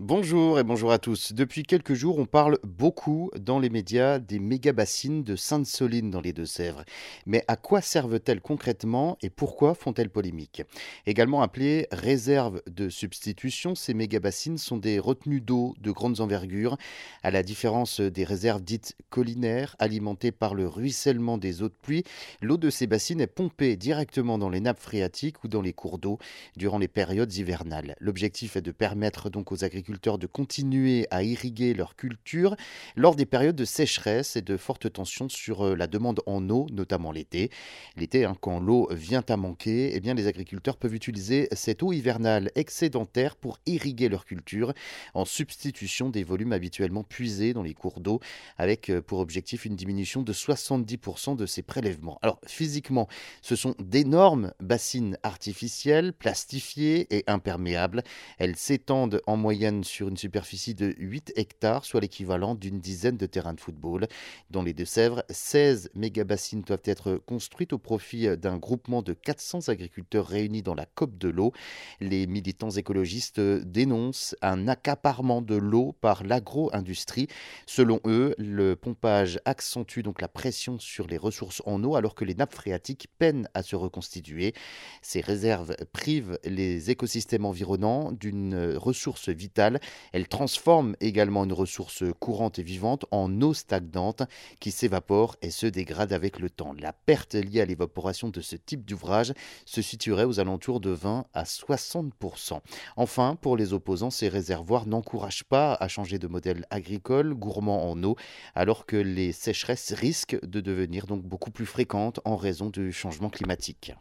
Bonjour et bonjour à tous. Depuis quelques jours, on parle beaucoup dans les médias des méga-bassines de Sainte-Soline dans les Deux-Sèvres. Mais à quoi servent-elles concrètement et pourquoi font-elles polémique? Également appelées réserves de substitution, ces méga-bassines sont des retenues d'eau de grandes envergures, à la différence des réserves dites collinaires, alimentées par le ruissellement des eaux de pluie. L'eau de ces bassines est pompée directement dans les nappes phréatiques ou dans les cours d'eau durant les périodes hivernales. L'objectif est de permettre donc aux agriculteurs de continuer à irriguer leur culture lors des périodes de sécheresse et de fortes tensions sur euh, la demande en eau, notamment l'été. L'été, hein, quand l'eau vient à manquer, eh bien, les agriculteurs peuvent utiliser cette eau hivernale excédentaire pour irriguer leur culture en substitution des volumes habituellement puisés dans les cours d'eau, avec euh, pour objectif une diminution de 70% de ces prélèvements. Alors physiquement, ce sont d'énormes bassines artificielles, plastifiées et imperméables. Elles s'étendent en moyenne sur une superficie de 8 hectares, soit l'équivalent d'une dizaine de terrains de football. Dans les Deux-Sèvres, 16 méga-bassines doivent être construites au profit d'un groupement de 400 agriculteurs réunis dans la COP de l'eau. Les militants écologistes dénoncent un accaparement de l'eau par l'agro-industrie. Selon eux, le pompage accentue donc la pression sur les ressources en eau alors que les nappes phréatiques peinent à se reconstituer. Ces réserves privent les écosystèmes environnants d'une ressource vitale elle transforme également une ressource courante et vivante en eau stagnante qui s'évapore et se dégrade avec le temps. La perte liée à l'évaporation de ce type d'ouvrage se situerait aux alentours de 20 à 60%. Enfin, pour les opposants, ces réservoirs n'encouragent pas à changer de modèle agricole gourmand en eau, alors que les sécheresses risquent de devenir donc beaucoup plus fréquentes en raison du changement climatique.